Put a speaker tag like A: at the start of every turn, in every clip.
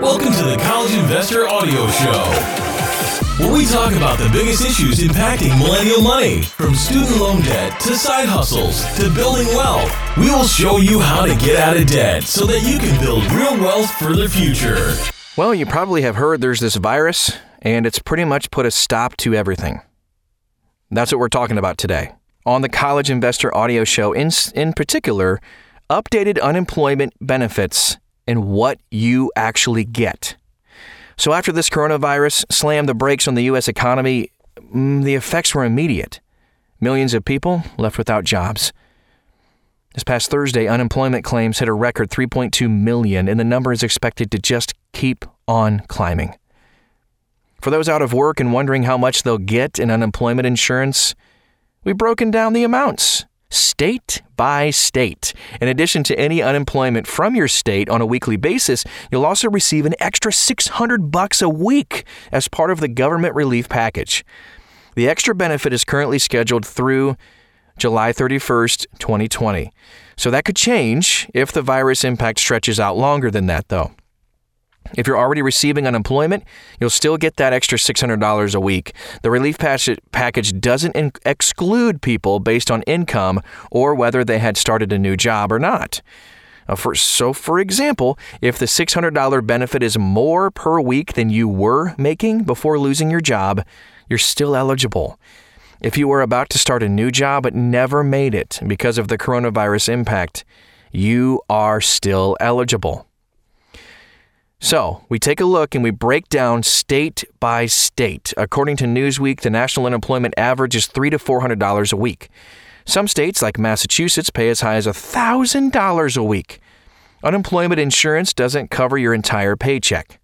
A: Welcome to the College Investor Audio Show, where we talk about the biggest issues impacting millennial money, from student loan debt to side hustles to building wealth. We will show you how to get out of debt so that you can build real wealth for the future.
B: Well, you probably have heard there's this virus, and it's pretty much put a stop to everything. That's what we're talking about today. On the College Investor Audio Show, in, in particular, updated unemployment benefits and what you actually get. So, after this coronavirus slammed the brakes on the U.S. economy, mm, the effects were immediate. Millions of people left without jobs. This past Thursday, unemployment claims hit a record 3.2 million, and the number is expected to just keep on climbing. For those out of work and wondering how much they'll get in unemployment insurance, we've broken down the amounts state by state. In addition to any unemployment from your state on a weekly basis, you'll also receive an extra 600 bucks a week as part of the government relief package. The extra benefit is currently scheduled through July 31st, 2020. So that could change if the virus impact stretches out longer than that though. If you're already receiving unemployment, you'll still get that extra $600 a week. The relief package doesn't in- exclude people based on income or whether they had started a new job or not. Uh, for, so, for example, if the $600 benefit is more per week than you were making before losing your job, you're still eligible. If you were about to start a new job but never made it because of the coronavirus impact, you are still eligible. So, we take a look and we break down state by state. According to Newsweek, the national unemployment average is 3 to $400 a week. Some states, like Massachusetts, pay as high as $1,000 a week. Unemployment insurance doesn't cover your entire paycheck.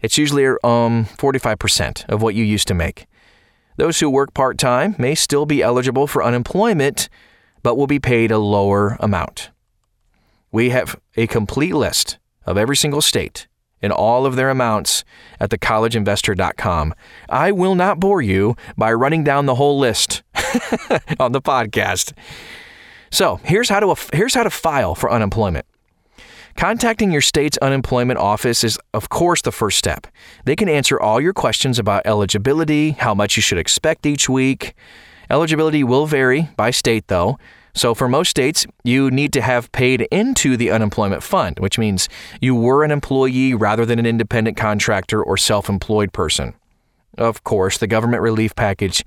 B: It's usually um, 45% of what you used to make. Those who work part time may still be eligible for unemployment, but will be paid a lower amount. We have a complete list of every single state and all of their amounts at thecollegeinvestor.com. I will not bore you by running down the whole list on the podcast. So, here's how to here's how to file for unemployment. Contacting your state's unemployment office is, of course, the first step. They can answer all your questions about eligibility, how much you should expect each week. Eligibility will vary by state, though. So, for most states, you need to have paid into the unemployment fund, which means you were an employee rather than an independent contractor or self employed person. Of course, the government relief package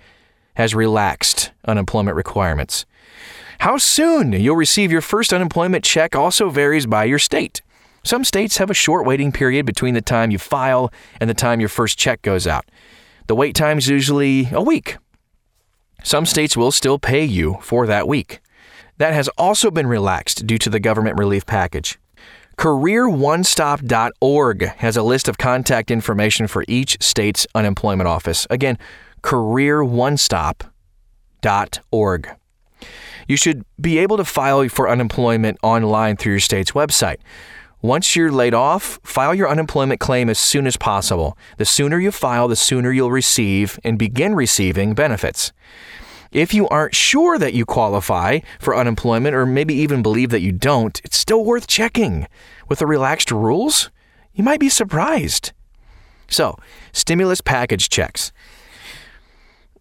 B: has relaxed unemployment requirements. How soon you'll receive your first unemployment check also varies by your state. Some states have a short waiting period between the time you file and the time your first check goes out. The wait time is usually a week. Some states will still pay you for that week. That has also been relaxed due to the government relief package. CareerOneStop.org has a list of contact information for each state's unemployment office. Again, CareerOneStop.org. You should be able to file for unemployment online through your state's website. Once you're laid off, file your unemployment claim as soon as possible. The sooner you file, the sooner you'll receive and begin receiving benefits. If you aren't sure that you qualify for unemployment or maybe even believe that you don't, it's still worth checking. With the relaxed rules, you might be surprised. So, stimulus package checks.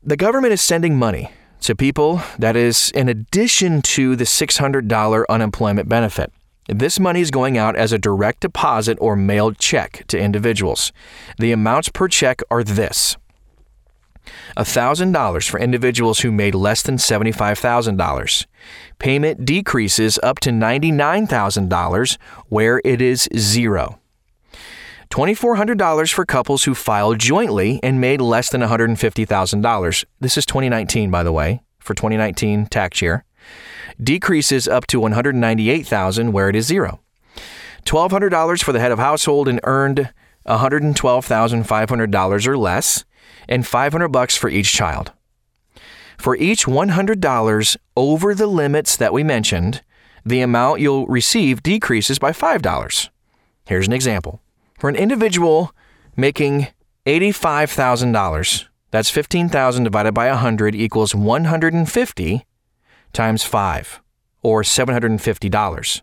B: The government is sending money to people that is in addition to the $600 unemployment benefit. This money is going out as a direct deposit or mailed check to individuals. The amounts per check are this $1,000 for individuals who made less than $75,000. Payment decreases up to $99,000 where it is zero. $2,400 for couples who filed jointly and made less than $150,000. This is 2019, by the way, for 2019 tax year. Decreases up to 198,000 where it is zero. $1,200 for the head of household and earned $112,500 or less and 500 bucks for each child. For each $100 over the limits that we mentioned, the amount you'll receive decreases by $5. Here's an example. For an individual making $85,000, that's 15,000 divided by 100 equals 150 times 5 or $750.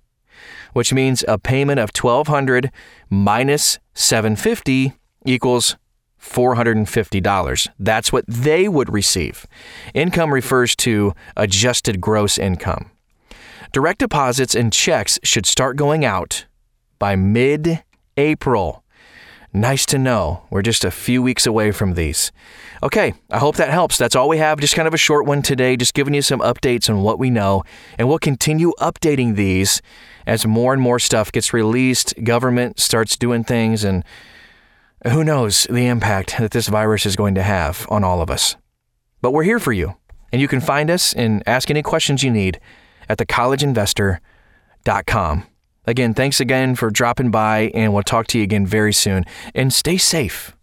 B: Which means a payment of 1200 minus 750 equals $450. That's what they would receive. Income refers to adjusted gross income. Direct deposits and checks should start going out by mid April. Nice to know. We're just a few weeks away from these. Okay, I hope that helps. That's all we have. Just kind of a short one today, just giving you some updates on what we know. And we'll continue updating these as more and more stuff gets released, government starts doing things, and who knows the impact that this virus is going to have on all of us. But we're here for you, and you can find us and ask any questions you need at thecollegeinvestor.com. Again, thanks again for dropping by, and we'll talk to you again very soon. And stay safe.